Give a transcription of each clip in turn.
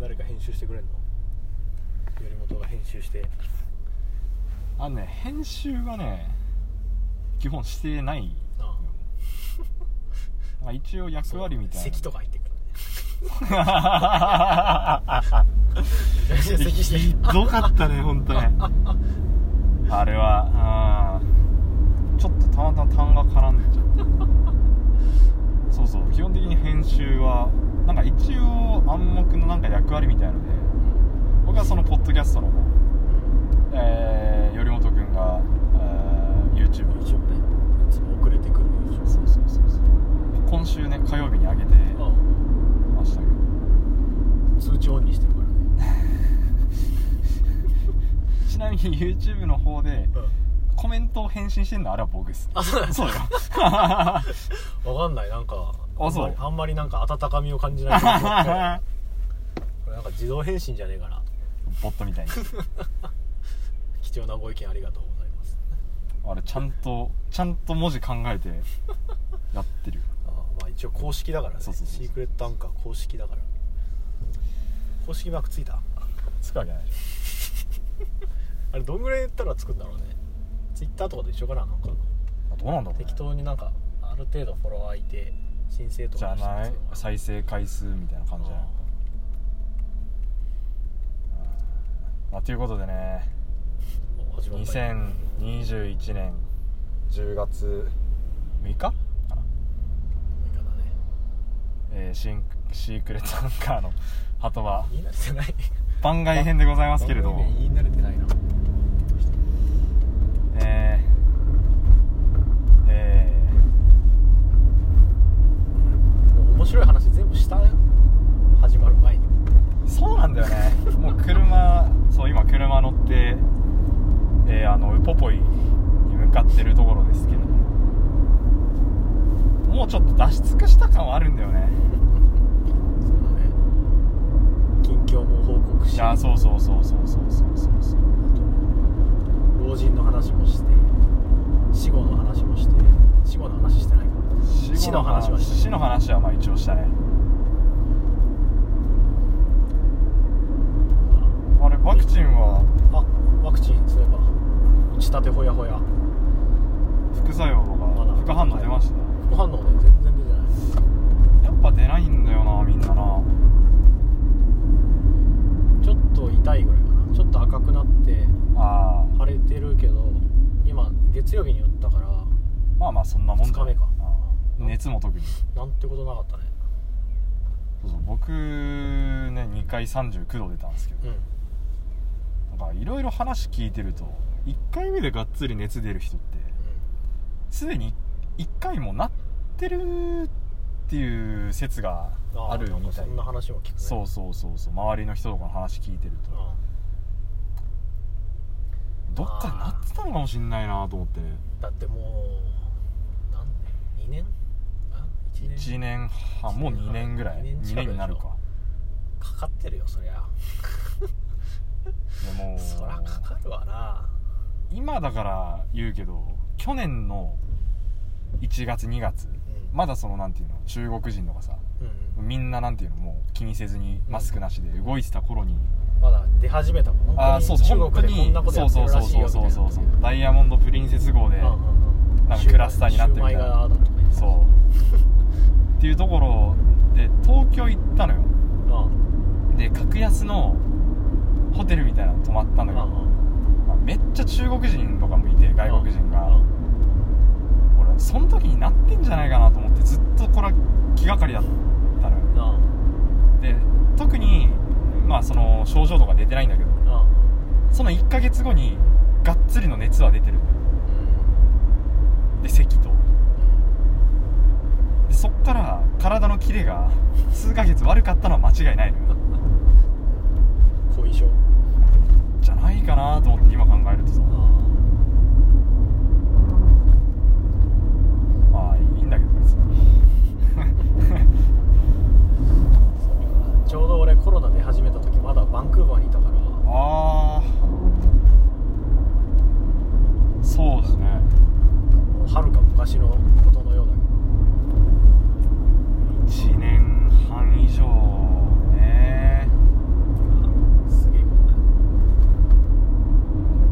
誰か編集してくれんの？頼本が編集して。あのね編集はね基本してない。あまあ一応役割みたいな。咳とか入ってくる ひ咳してどかったね本当ねあれはうんちょっとたまたま痰が絡んでちゃってそうそう基本的に編集はなんか一応暗黙のなんか役割みたいので僕はそのポッドキャストの方えー、頼本君が、えー、YouTube 一応ねいつも遅れてくるそうそうそうそう。今週ね火曜日に上げてあましたけど。通知オンにしてるからね ちなみに YouTube の方でうん。コメントを返信してんのあれは僕です。あそうなんそうよ。わかんない。なんかあそう。んまりあんまりなんか温かみを感じないな これなんか自動返信じゃねえかなボットみたいに。貴重なご意見ありがとうございます。あれちゃんとちゃんと文字考えてやってる。あまあ一応公式だからね。そうそうそうそう。シークレットアンカー公式だから。公式マークついた？つくわけない。で しあれどんぐらい言ったらつくんだろうね。ツイッターとかと一緒かななんか。どうなんだろう、ね、適当になんかある程度フォロワーいて申請とじゃかしてない。再生回数みたいな感じじゃない？まあということでね。お始まったよ2021年10月6日？かな、えーシンシークレットアンカーの鳩場言い慣れてない。番外編でございますけれど番組名言い慣れてないなえー、えもう面白い話全部したよ。始まる前に。ー、そうなんだよね。もう車そう今車乗って、えー、あのウポポイに向かってるところですけれど。もうちょっと出し尽くした感はあるんだよね。そうだね。近況も報告しいやそうそうそうそうそうそうそう。そう老人の話もして死後の話もして死後の話してないか死の話はした。死の話はまあ一応したね。あれワクチンは？あワクチンそういえば。打ちたてほやほや。副作用とか副反応出ました？副反応ね全然出てない。やっぱ出ないんだよなみんなな。ちょっと痛いぐらいかな。ちょっと赤くなってあ腫れてるけど今月曜日に打ったからあまあまあそんなもんじゃない二日目か。うん熱も特に。なんてことなかったね。そうそう僕ね2回39度出たんですけど。うん。なんかいろいろ話聞いてると1回目でがっつり熱出る人ってすでに1回もなってるっていう説があるみたい。そんな話も聞くね。そうそうそうそう。周りの人とかの話聞いてると。あどっかでなってたのかもしんないなと思って。だってもう何年2年あ1年半もう2年ぐらい。二年2近くでしょ。年になるか。かかってるよそりゃ。でもそりゃかかるわな。今だから言うけど去年の1月2月うん。まだそのなんていうの中国人とかさうんうん。みんななんていうのもう気にせずにマスクなしで動いてた頃に、まだ出始めたもんああそうになことやそう。そうそうそうそうそうみたいなダイヤモンド・プリンセス号でうんうんうん。なんかクラスターになってるみたいな。そうっていうところで東京行ったのよ。うん。で格安のホテルみたいなの泊まったのよ、まあめっちゃ中国人とかもいて外国人が。俺その時になってんじゃないかなと思ってずっとこれは気がかりだったのよ。で特にまあその症状とか出てないんだけどその1ヶ月後にがっつりの熱は出てるのよ。で咳と。でそっから体のキレが数ヶ月悪かったのは間違いないのよ。後遺症。じゃないかなと思って今考えるとさ。まあいいんだけど別に。ちょうど俺コロナ出始めた時まだバンクーバーにいたから。ああそうですねはるか昔のことの以上ね。すげえ。ことない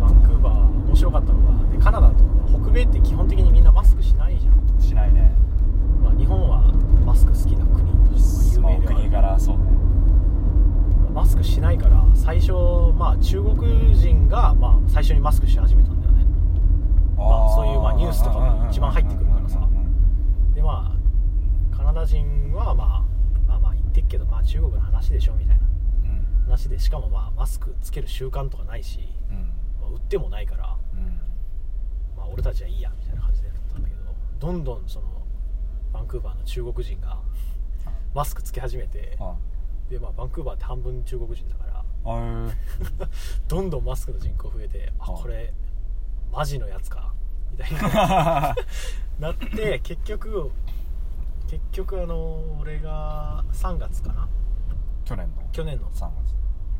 バンクーバー面白かったのがでカナダと北米って基本的にみんなマスクしないじゃん。しないね。まあ日本はマスク好きな国として有名では国からそうねマスクしないから最初まあ中国人がまあ最初にマスクし始めたんだよね。まあ、そういうまあニュースとかが一番入ってくるからさ。でまあカナダ人はまけど、まあ、中国の話でしょみたいな。話でしかもまあマスクつける習慣とかないし、うん。うんまあ、売ってもないから、うん。まあ、俺たちはいいやみたいな感じでやったんだけどどんどんそのバンクーバーの中国人がマスクつけ始めてあ。で、まあ、バンクーバーって半分中国人だから どんどんマスクの人口増えてあ。これマジのやつかみたいな。なって結局結局あの俺が3月かな。去年の。去年の。3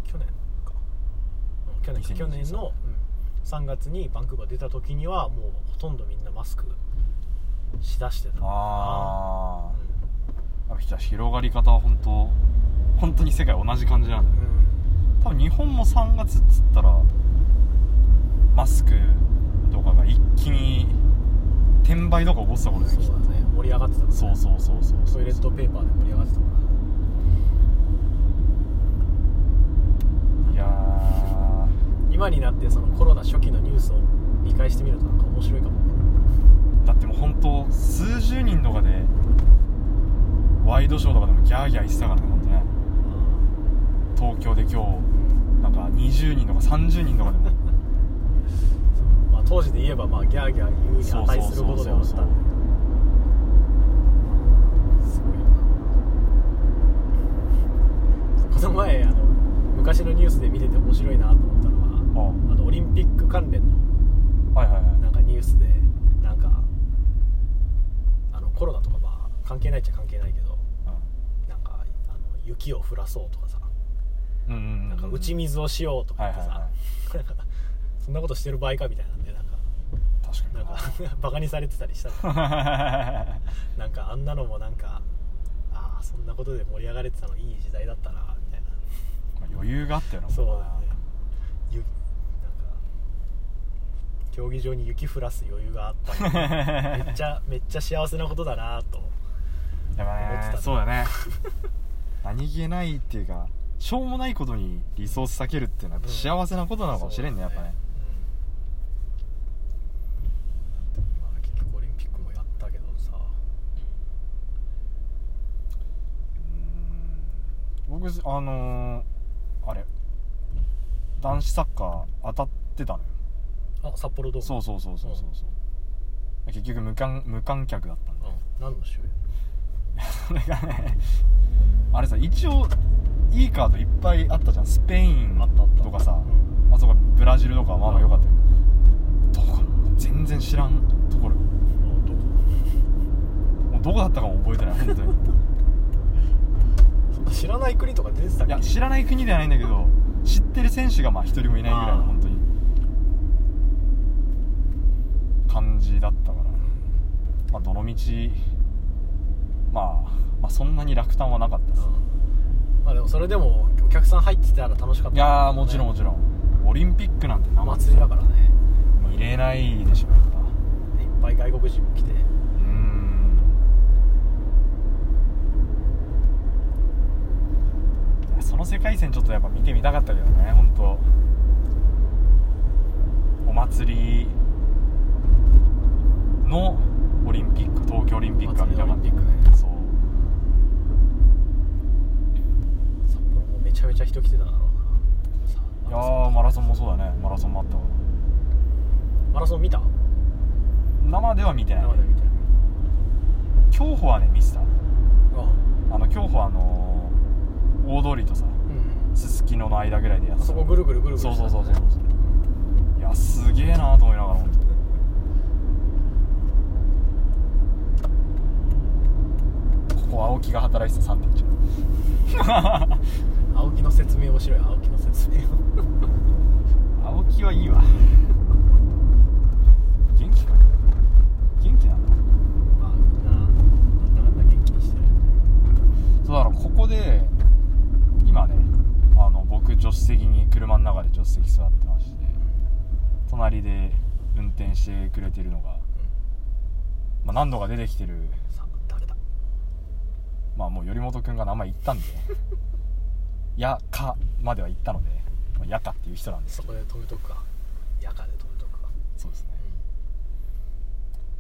月。去年か、うん去年か。2023去年の、うん。3月にバンクーバー出た時にはもうほとんどみんなマスクしだしてたああやっぱじゃあ広がり方は本当本当に世界同じ感じなんだよね。うん。多分日本も3月っつったらマスクとかが一気に転売とか起こってた頃だよねそうだね。盛り上がってたもんね。そうそうそうそうトイレットペーパーで盛り上がってたもんな。いやー。今になってそのコロナ初期のニュースを見返してみるとなんか面白いかもね。だってもう本当数十人とかでワイドショーとかでもギャーギャー言ってたからね本当ね。東京で今日なんか20人とか30人とかでも当時で言えばまあギャーギャー言うに値することではあったんこの前あの昔のニュースで見てて面白いなと思ったのはああのオリンピック関連のなんかニュースでなんかあのコロナとかまあ関係ないっちゃ関係ないけどなんかあの雪を降らそうとかさうんうんうんなんか打ち水をしようとか言ってさ、はいはいはそんなことしてる場合かみたいなんでなんか。確なんか バカにされてたりした なんかあんなのもなんかああそんなことで盛り上がれてたのいい時代だったなみたいな。に余裕があったよなそうだよね。ゆなんか競技場に雪降らす余裕があった。の めっちゃめっちゃ幸せなことだなと。やっぱ思ってたねそうだね。何気ないっていうかしょうもないことにリソース避けるっていうのは幸せなことなのかもしれんね。やっぱねうんまあ結局オリンピックもやったけどさうん僕あのーあれ。男子サッカー当たってたのよ。あ札幌ドーム。そうそうそうそうそうそう。結局無観無観客だったんだうん。何の週 それがねあれさ一応いいカードいっぱいあったじゃん。スペインとかさ。うあそこブラジルとかはまあまあ良かったよ。どこか全然知らんところ。ん。どこ？もうどこだったかも覚えてない本当に知らない国とか出てたいや知らない国ではないんだけど知ってる選手がまあ一人もいないぐらいの本当に。感じだったから、まあ、どの道、まあ、まあそんなに落胆はなかったです。うん。まあでもそれでもお客さん入ってたら楽しかった。いやーもちろんもちろん。オリンピックなんて生お祭りだからね。見れないでしょやっぱ。いっぱい外国人も来てうーんその世界線ちょっとやっぱ見てみたかったけどね本当。お祭りのオリンピック東京オリンピックは見たかった。ね。そう。札幌もめちゃめちゃ人来てただろうな。いやーマラソンもそうだね。マラソンもあったわマラソン見た？生では見てない。生で見てる競歩はね見てたあ。あの競歩はあのー大通りとさうん。すすきのの間ぐらいでやってた。あそこぐるぐるぐるぐるそうそうそうそういやすげえなと思いながら本当ここ青木が働いてた3.1 青木の説明面白い青木の説明青木はいいわ。元気か元気なんだ。まあみんななんだかんだ元気にしてるそうだからここで僕助手席に車の中で助手席座ってまして隣で運転してくれてるのが、まあ、何度か出てきてる。誰だ？まあもう頼本君が名前言ったんで「や」「か」までは言ったのでまあヤカっていう人なんですそこで止めとくか。夜間で止めとくか。そうですね。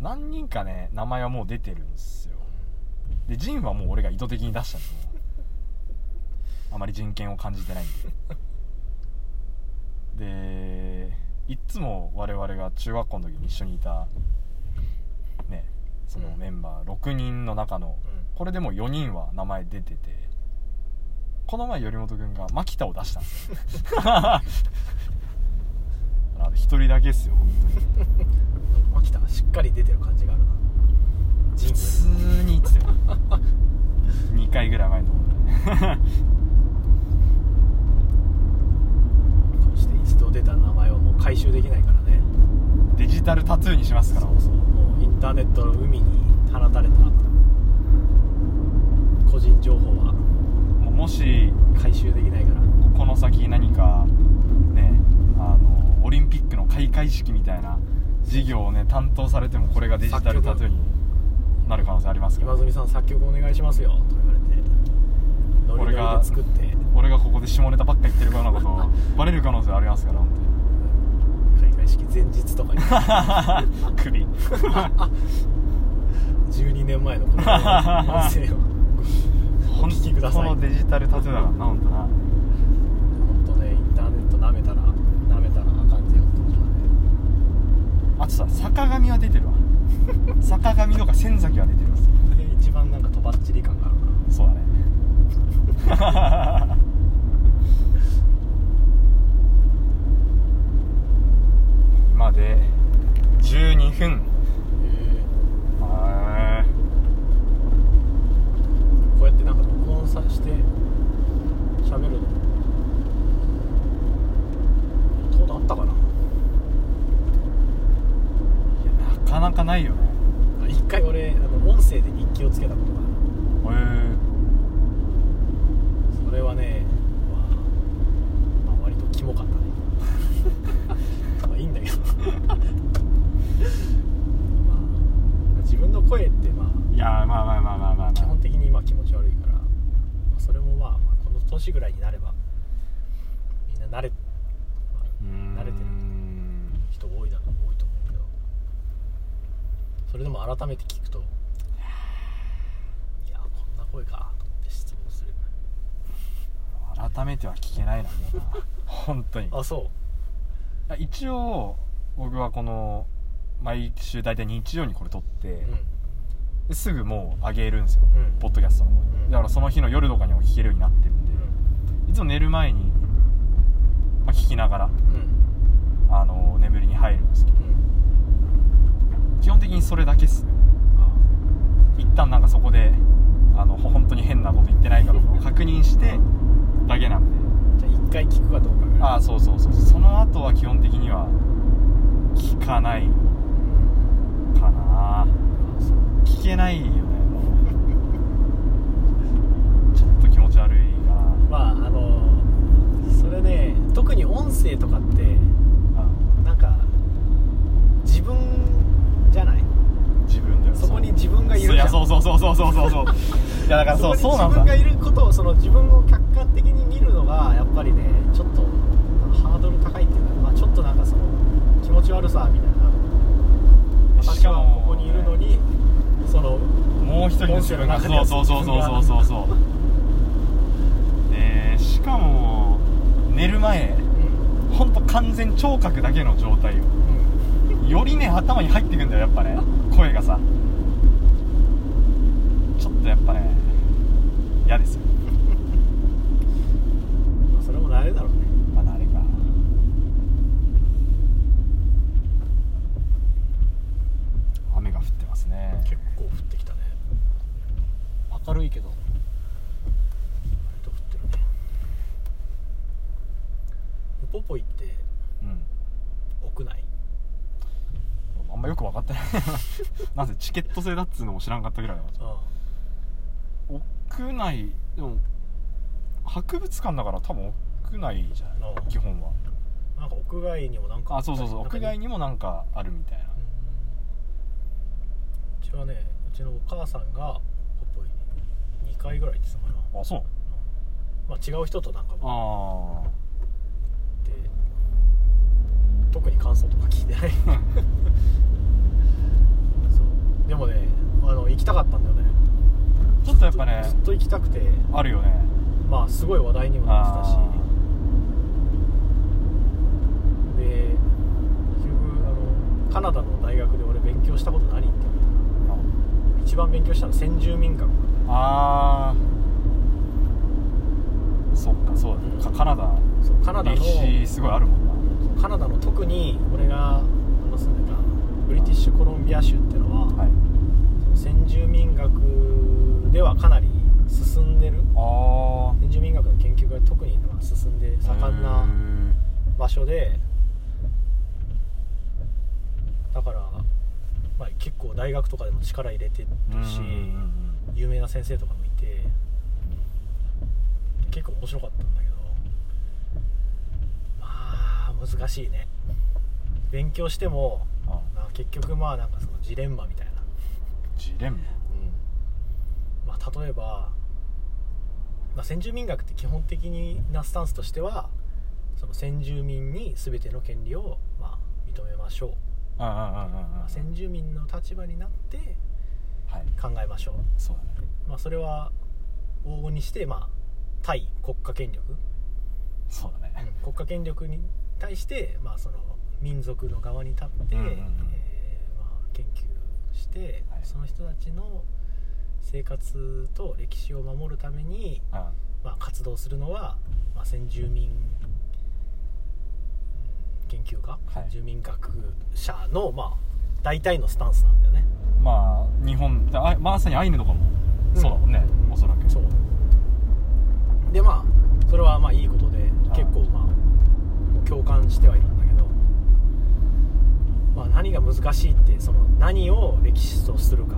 何人かね名前はもう出てるんですよ。でジンはもう俺が意図的に出したんでもうあまり人権を感じてないんで。でいっつも我々が中学校の時に一緒にいたねそのうん。メンバー6人の中のうん。これでもう4人は名前出ててこの前頼本君が牧田を出したんですよ。あ1人だけっすよ本当に。うん牧田しっかり出てる感じがあるな。普通に言ってたよ。2回ぐらい前のところでこうして一度出た名前はもう回収できないからね。デジタルタトゥーにしますから。そうそう。もうインターネットの海に放たれた。個人情報は。もうもし回収できないから。この先何かねあのオリンピックの開会式みたいな事業をね担当されてもこれがデジタルタトゥーになる可能性ありますから今住さん作曲お願いしますよ。と言われてノリノリ俺がで作って。俺がここで下ネタばっか言ってるようなことを バレる可能性ありますから本開会式前日とかに。当 に首 12年前のこの音声をお聞きくださいこのデジタルタトゥーだからな本当な。本当ねインターネット舐めたら舐めたらあかんぜよってことだね。あとさ坂上は出てるわ。坂上とか仙崎は出てるわ。で一番なんかとばっちり感があるな。そうだね今で12分。えはー。こうやってなんか録音さして喋るの。どうだったかな？いやなかなかないよね。あ一回俺あの音声で日記をつけたことがある。へえそれはね、まあ、まあ割とキモかったね。まあいいんだけど。まあ自分の声ってまあいやまあまあまあまあまあまあ。基本的にまあ気持ち悪いから、まあ、それもまあ、まあ、この年ぐらいになればみんな慣れ、まうーん。慣れてる人多いだろう多いと思うけど。それでも改めて聞くといやこんな声か改めては聞けないなもうな本当に。いあそや一応僕はこの毎週大体日曜にこれ撮って、ですぐもう上げるんですよ、うん。ポッドキャストの方に、うん。だからその日の夜とかにも聞けるようになってるんで、いつも寝る前に、まあ、聞きながらうん。うんあの眠りに入るんですけど。うん。基本的にそれだけっすね。一旦なんかそこであのほ本当に変なこと言ってないかどうかを確認してだけなんで。じゃあ一回聞くかどうかぐらい。ああそうそうそう。その後は基本的には聞かない。かな聞けないよねもう。ちょっと気持ち悪いかなまああのそれね特に音声とかってあなんか自分そこに自分がいるそうそうそうそうそうそうそう。いやだからそうそうなんだ。に自分がいることをその自分を客観的に見るのがやっぱりねちょっとハードル高いっていうか、まあ、ちょっとなんかその気持ち悪さみたいな。私はここにいるのにそのもう一人の自分がそうそうそう。そうそうそうそう。でしかも寝る前うん。ほんと完全聴覚だけの状態よ。うん。よりね頭に入ってくんだよやっぱね。声がさとやっぱね嫌ですよ。ま あそれも慣れだろうね。まだあれか。雨が降ってますね。結構降ってきたね。明るいけど。割と降ってるね。ポポイってうん。屋内？あんまよく分かってない。なぜチケット制だっつうのも知らんかったぐらいだか屋内でも博物館だから多分屋内じゃないああ基本は。あなんか屋外にもなんかあそうそうそう。なんか屋外にもなんかあるみたいな。うちはねうちのお母さんがポポイに2回ぐらい行ってたかな、あそう。うん。まあ違う人となんかああ特に感想とか聞いてない。そう。でもねあの行きたかったんだよねちょっとやっぱねずっと行きたくて。あるよね。まあすごい話題にもなってたし。あで結局あのカナダの大学で俺勉強したこと何って言った。ら一番勉強したのは先住民学ああそっかそうだね。かカナダ。そうカナダの歴史すごいあるもんな。カナダの特に俺があの住んでたブリティッシュコロンビア州っていうのは、はい。その先住民学ではかなり進んでる。住民学の研究が特にまあ進んであ盛んな場所でだから、まあ、結構大学とかでも力入れてるし有名な先生とかもいて結構面白かったんだけどまあ難しいね。勉強してもあまあ結局まあなんかそのジレンマみたいな、ジレンマ。まあ、例えば、まあ、先住民学って基本的なスタンスとしてはその先住民に全ての権利をまあ認めましょう、まあ先住民の立場になってはい。考えましょう。そうだね。まあ、それは往々にして、まあ、対国家権力、そうだね。国家権力に対して、まあ、その民族の側に立って、うんうんうん。えーまあ、研究して、はい。その人たちの生活と歴史を守るために、あまあ、活動するのは、まあ、先住民、うん研究家、はい。先住民学者の、まあ、大体のスタンスなんだよね。まあ日本あまさにアイヌとかもうん。そうだもんね、おそらく。そう。でまあそれはまあいいことで結構まあ共感してはいるんだけど、まあ、何が難しいってその何を歴史とするか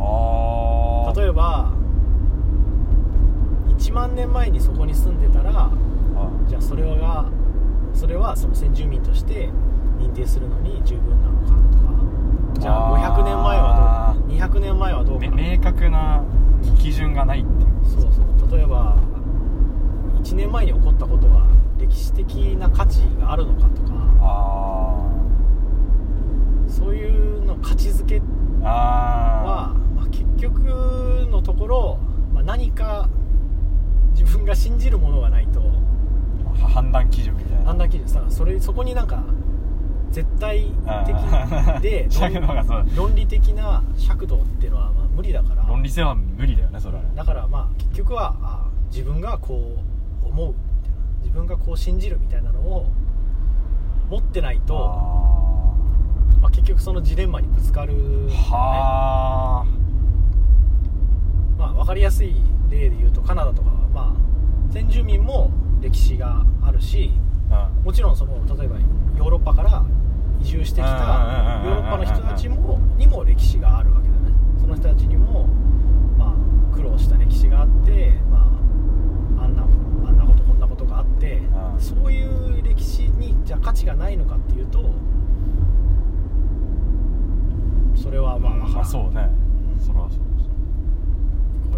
ああ例えば1万年前にそこに住んでたらあじゃあそれはそれはその先住民として認定するのに十分なのかとか。じゃああー。500年前はどう200年前はどうか。め明確な基準がないっていう。そうそう。例えば1年前に起こったことは歴史的な価値があるのかとか。あそういうの価値づけは、まあ、結局のところ、まあ、何か自分が信じるものがないとー判断基準みたいな。判断基準。さそれそこになんか絶対的で 論論理的な尺度っていうのはまあ無理だから。論理性は無理だよねそれはね。だからまあ結局はあ自分がこう思うみたいな。自分がこう信じるみたいなのを持ってないとあまあ、結局そのジレンマにぶつかる、ーはまあ、分かりやすい例で言うとカナダとかは、まあ、先住民も歴史があるしあもちろんその例えばヨーロッパから移住してきたヨうんうんうんうんうん。ーロッパの人たちもにも歴史があるわけだよね。その人たちにも、まあ、苦労した歴史があって、まあ、あんなあんなことこんなことがあってうん。そういう歴史にじゃあ価値がないのかっていうとそれはまあまあそうね。それはそう。こ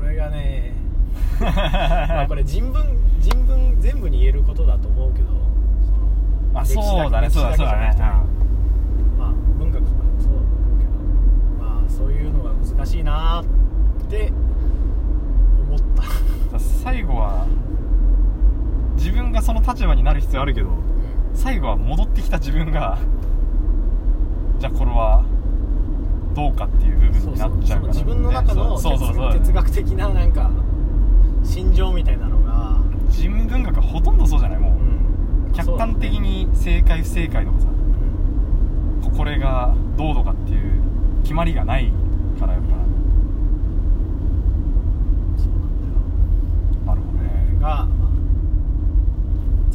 れがね まあこれ人文人文全部に言えることだと思うけどまあそうだねそうだそうだねけじゃなくてまあ文学とかもそうだと思うけどまあそういうのが難しいなーって思った。うん最後は自分がその立場になる必要あるけど最後は戻ってきた自分がじゃあこれはどうかっていう部分になっちゃうから、その自分の中の哲学的ななんか心情みたいなのが、人文学はほとんどそうじゃないもう、うん。客観的に正解不正解とかさ。ここれがどうとかっていう決まりがないからやっそうなんだよ。ぱなるほどね。が、ま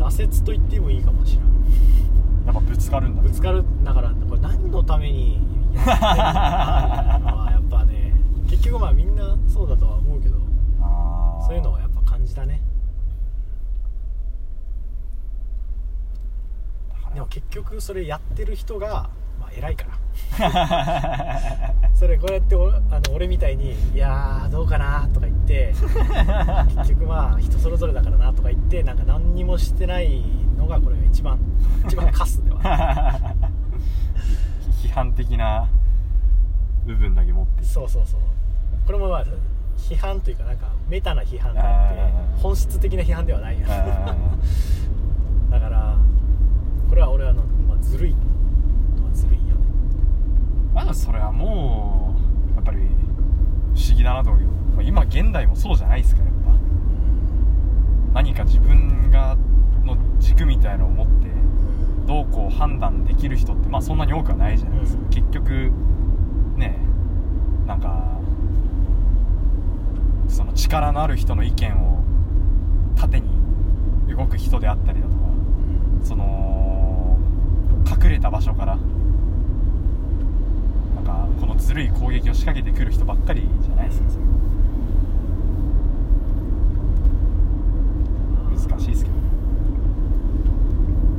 あ挫折と言ってもいいかもしれないやっぱぶつかるんだぶつかる。だからこれ何のためにやってるのかなっていうのはやっぱね結局まあみんなそうだとは思うけどそういうのはやっぱ感じたね。でも結局それやってる人が、まあ、偉いから。それこうやっておあの俺みたいに「いやーどうかな」とか言って 結局まあ人それぞれだからなとか言ってなんか何にもしてないのがこれが一番一番カスでは 批判的な部分だけ持ってそうそうそう。これもまあ批判というかなんかメタな批判であって本質的な批判ではないやあ だからこれは俺はあの、まあ、ずるい。のはずるいよね。ーまだそれはもうやっぱり不思議だなと思うけど、まあ今現代もそうじゃないですかやっぱ。何か自分がの軸みたいのを持ってどうこう判断できる人ってまあそんなに多くはないじゃないですか、うん。結局ねなんかその力のある人の意見を縦に動く人であったりだとかその隠れた場所からなんかこのずるい攻撃を仕掛けてくる人ばっかりじゃないですか。それ難しいですけど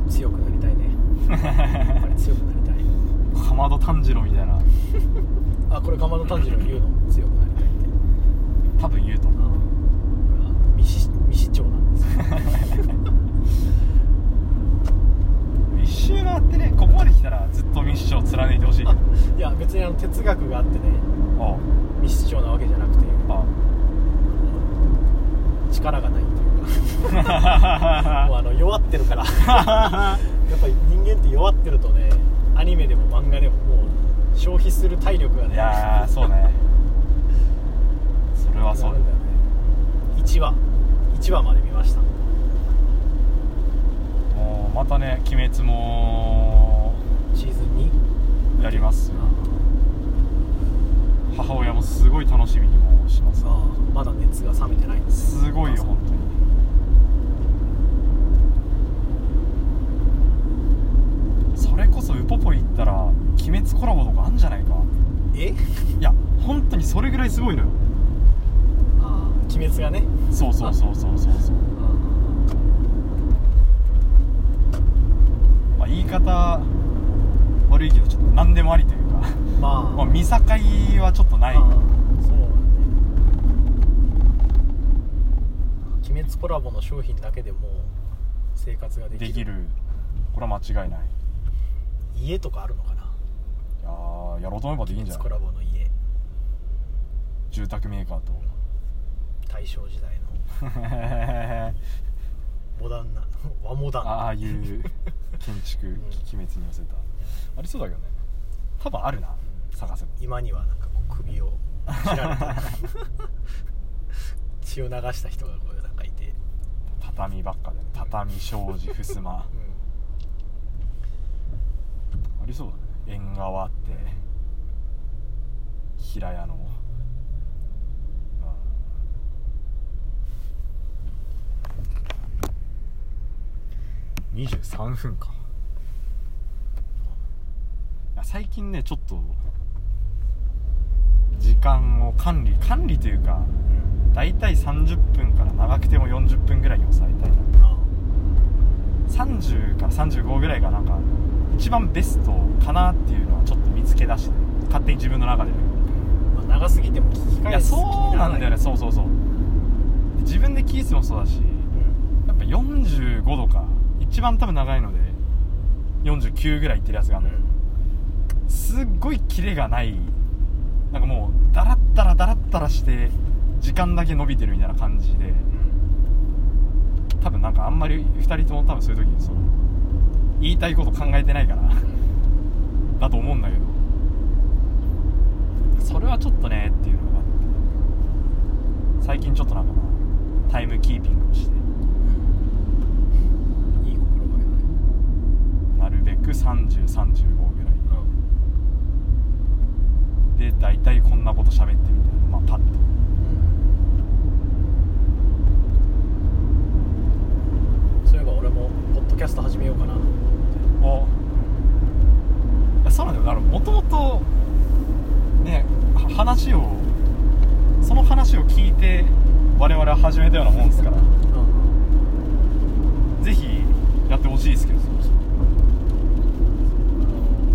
強くなりたいねやっぱり強くなりたい。かまど炭治郎みたいな。あこれかまど炭治郎言うの強くなりたいって。多分言うと思う。未死未死鳥なんですよ。一周回ってねここまで来たらずっと密書を貫いてほしいけど。いや別にあの哲学があってねあ未死鳥なわけじゃなくてあ力がないっていうか。もうあの弱ってるから やっぱり人間って弱ってるとねアニメでも漫画でももう消費する体力がねいやーそうね。それはそうだよね。1話。1話まで見ました。もうまたね鬼滅もシーズン2やりますよ。母親もすごい楽しみにもうします。ああまだ熱が冷めてないんですすごいよ本当にそれこそウポポ行ったら鬼滅コラボとかあんじゃないか。え？いや本当にそれぐらいすごいのよ。ああ鬼滅がね。そうそうそうそうそうそう。まあ言い方悪いけどちょっと何でもありというか。まあ。まあ見境はちょっとない。ああそうなんだ鬼滅コラボの商品だけでもう生活ができる。できる。これは間違いない家とかあるのかな？いやーやろうと思えばできんじゃない？コラボの家。住宅メーカーと。大正時代の。モダンな。和モダン。ああいう建築ん。鬼滅に寄せた。ありそうだけどね。多分あるな探せば。今にはなんかこう首を切られた 血を流した人がこうなんかいて、畳ばっかで畳障子襖あうりそうだね。縁側あって。平屋の。うん。23分か。最近ねちょっと時間を管理管理というかん。大体30分から長くても40分ぐらいに抑えたいなあ30から35ぐらいがなんか一番ベストかなっていうのはちょっと見つけ出して勝手に自分の中でまあ長すぎても聞き返すそうなんだよね。そうそうそう。で自分で聞いてもそうだしうん。やっぱ45度か一番多分長いので49ぐらいいってるやつがあるの。よすっごいキレがない。なんかもうダラッダラダラッダラして時間だけ伸びてるみたいな感じで多分なんかあんまり2人とも多分そういう時にその言いたいこと考えてないからだと思うんだけどそれはちょっとねっていうのがあって最近ちょっとなんかまあタイムキーピングをしていい心がけだね。なるべく3035ぐらい。で大体こんなこと喋ってみたいな。まあパッとそういえば俺もポッドキャスト始めようかな。と思っておいやそうなんだよ。もともとねは話をその話を聞いて我々は始めたようなもんですから。ぜひやってほしいですけど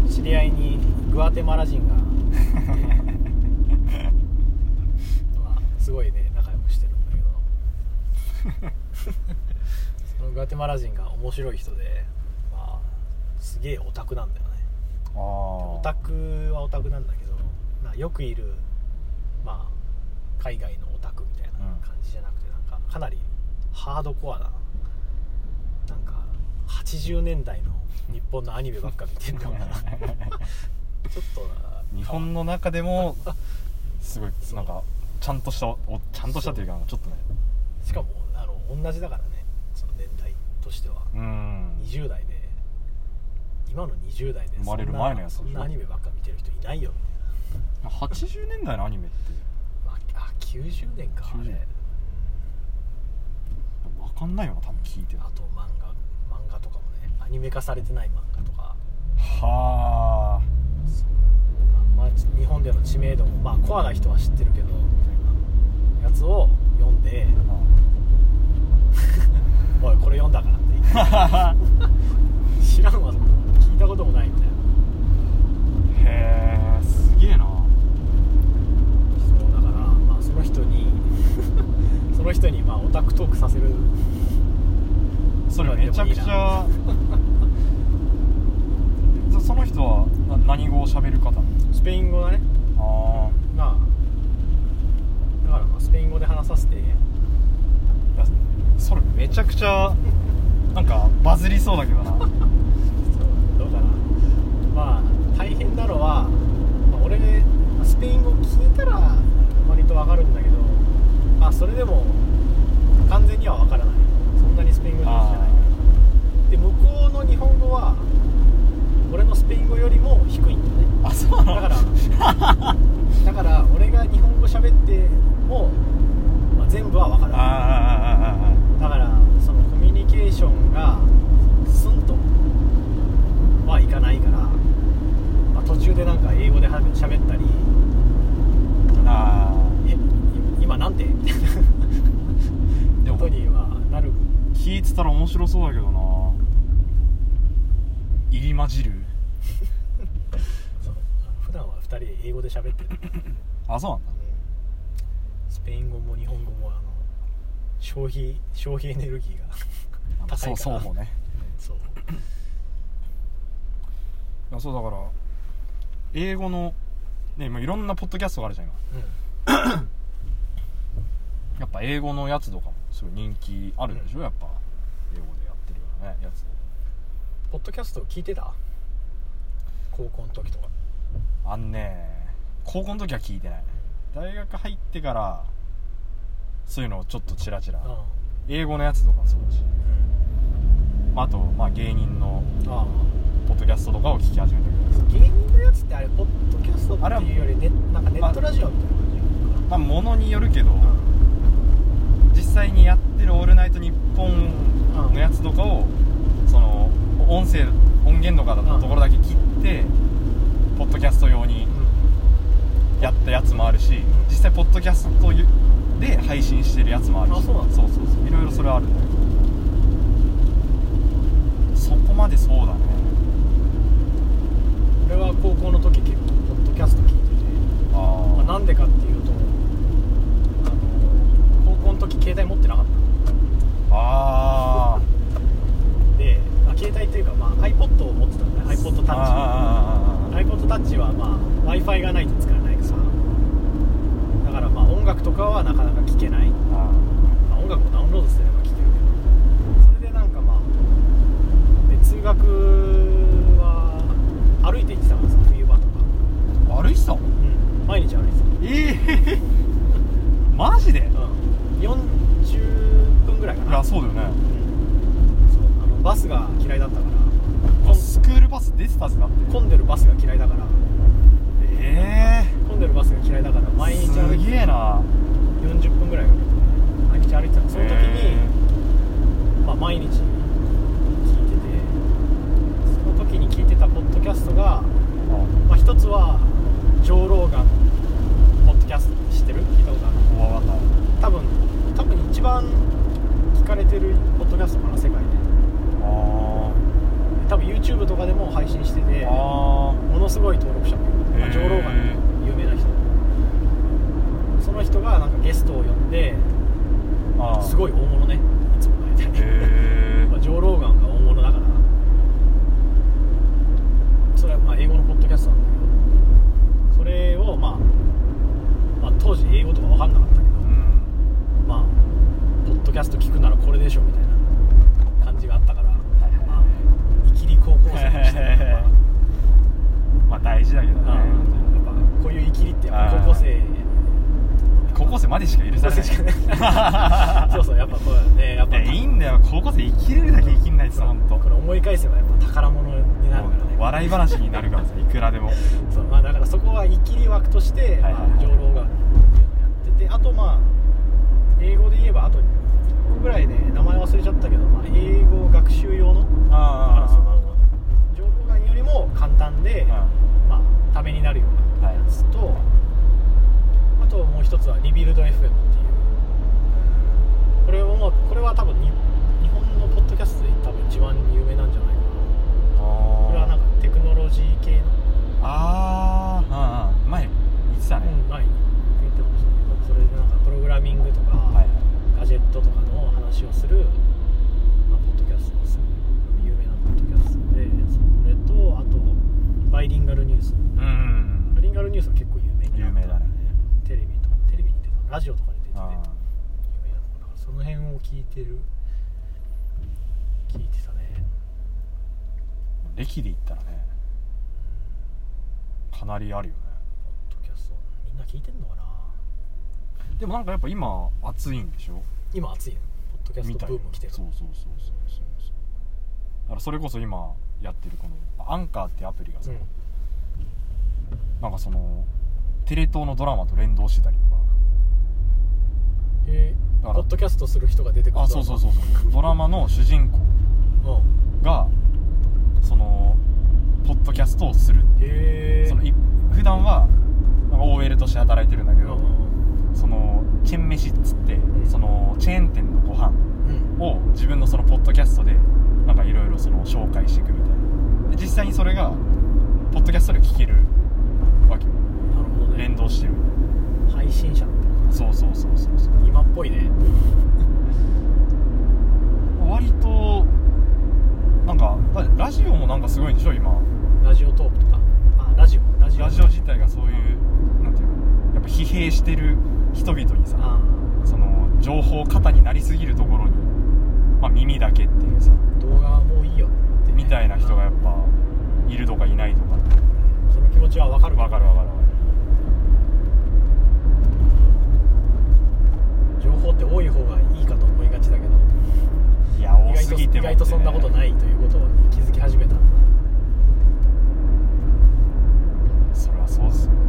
知り合いにグアテマラ人がまあすごいね仲良くしてるんだけどそそのグアテマラ人が面白い人でまあすげえオタクなんだよね。オタクはオタクなんだけどなよくいるまあ海外のオタクみたいな感じじゃなくて、なんかかなりハードコアななんか80年代の日本のアニメばっか見てんのかな。ちょっとな。日本の中でも すごいなんかちゃんとしたおちゃんとしたというかちょっとね。しかもあの同じだからねとしては。うん。20代で。今の20代で。生まれる前のやつそんなアニメばっか見てる人いないよ。みたいな80年代のアニメって。ああ90年かあ90れ。分かんないよな多分聞いて。るあと漫画。漫画とかもね。アニメ化されてない漫画とか。はあ。まあ、日本での知名度も。まあコアな人は知ってるけどみたいなやつを読んで「おいこれ読んだから」って言って。知らんわ聞いたこともないみたいな。へえすげえな。そうだからまあその人に その人にまあオタクトークさせる。それめちゃくちゃそ その人はな何語を喋る方スペイン語だね。あまあだからまあスペイン語で話させてそれめちゃくちゃなんかバズりそうだけどな。どうかな。まあ大変なのは、まあ、俺スペイン語聞いたら割とわかるんだけどまあそれでも完全にはわからないそんなにスペイン語上手じゃないで向こうの日本語は俺のスペイン語よりも低いんだよねあそうなのだからだから俺が日本語喋っても、まあ、全部は分からないあだからそのコミュニケーションがスンとはいかないから、まあ、途中でなんか英語では喋ったりあああ「えい今なんて?」みたいなでもことにはなる聞いてたら面白そうだけどな入り混じる。そう。普段は2人で英語で喋ってる、あそうなんだ。スペイン語も日本語もあの消費消費エネルギーが高いから。そうそうもね。そう。いやそうだから英語のねもういろんなポッドキャストがあるじゃん今。うん。やっぱ英語のやつとかもすごい人気あるでしょ、やっぱ。英語でやってるようなねやつポッドキャスト聞いてた？高校の時とか。あんね高校の時は聞いてない。大学入ってからそういうのをちょっとチラチラ。あ英語のやつとかもそうだし、まあ、あと、まあ、芸人のポッドキャストとかを聞き始めたけどあ芸人のやつってあれポッドキャストっていうよりねなんかネットラジオみたいな感じまあものによるけど、かな実際にやってる「オールナイトニッポン」のやつとかをその音声音源とかのところだけ切ってポッドキャスト用にやったやつもあるし実際ポッドキャストで配信してるやつもあるし。あそうそうそうそう。いろいろそれはあるんだけどそこまでそうだね。俺は高校の時結構ポッドキャスト聞いてて、あまあ、なんでかっていうとあの高校の時携帯持ってなかっああたで、まあ、携帯っていうか、まあ、iPod を持ってたんだね。iPod タッあチ iPod タッチは、まあ、w i f i がないと使えないから。だからまあ音楽とかはなかなか聴けない、あまあ、音楽をダウンロードすれば聴けるけど。それでなんかまあで通学は歩いて行ってたからさ冬場とか、あ歩いてたの？うん、毎日歩いてええ マジで？た、うん、40分ぐらいかいなやそうだよねバスが嫌いだったから。スクールバス出てたぜだって混んでるバスが嫌いだから。え混んでるバスが嫌いだから毎えす日歩いてげえな。40分ぐらいかけて毎日歩いてたの。その時に、まあ、毎日聞いててその時に聞いてたポッドキャストが、まあ、一つはジョー・ローガンポッドキャスト知ってる？聞いたことある？多分多分一番聞かれてるポッドキャストかな世界で。あ多分 YouTube とかでも配信しててものすごい登録者。もいる、まあ、へー。ジョー・ローガンの有名な人。その人がなんかゲストを呼んですごい大物ねいつも大体へそうそうやっぱこうねやっぱいやいいんだよ高校生生きれるだけ生きんないとさ本当これ思い返せばやっぱ宝物になるからね。笑い話になるからさいくらでも。そうまあだからそこはイキリ枠として、はいはいはい。まあ、上楼がっていうのをやっててあとまあ英語で言えばあと1個ぐらいで名前忘れちゃったけど、まあ、英語学習用のだからその上楼眼よりも簡単で、まあ、ためになるようなやつと、あともう一つはリビルド FM っていう。これをもうこれは多分に日本のポッドキャストで多分一番有名なんじゃないかなこれはなんかテクノロジー系のあーあー前言ってたね、うん前に言ってましたねそれでなんかプログラミングとか、はいガジェットとかの話をする、まあ、ポッドキャストです。有名なポッドキャストでそれとあとバイリンガルニュース。うんうんバイリンガルニュースは結構有名にな。ったね。テレビとかテレビに出てたラジオとかに出ててあ有名だったからその辺を聞いてる聞いてたね。ー歴で言ったらねかなりあるよね。ポッドキャスト。みんな聞いてんのかな。でもなんかやっぱ今熱いんでしょ？今熱いのドキャストブーム来てるそうそうそうそうそうだからそれこそ今やってるこのアンカーってアプリがさ、うん。なんかそのテレ東のドラマと連動してたりとか。へえ。だから。ポッドキャストする人が出てくるあそうそうそうそう。ドラマの主人公うん。がそのポッドキャストをするへえ。そのい普段はなんか OL として働いてるんだけど、うんそのチェン飯っつって、ん。そのチェーン店のご飯うん。を自分のそのポッドキャストでなんかいろいろその紹介していくみたいな。で実際にそれがポッドキャストで聞けるわけ。よなるほどね。連動してる配信者そうそうそうそうそう。今っぽいね。割となんかだラジオもなんかすごいんでしょ今。ラジオトークとか。あラジオ。ラジオ。ラジオ自体がそういうなんていうのやっぱ疲弊してる人々にさあその情報過多になりすぎるところに、まあ、耳だけっていうさあ動画はもういいよってね、みたいな人がやっぱいるとかいないとか。うん。その気持ちはわかる。わかるわかるわか情報って多い方がいいかと思いがちだけど。るいや多すぎても意外とそんなことないいということに気づき始めた。それはそうですよい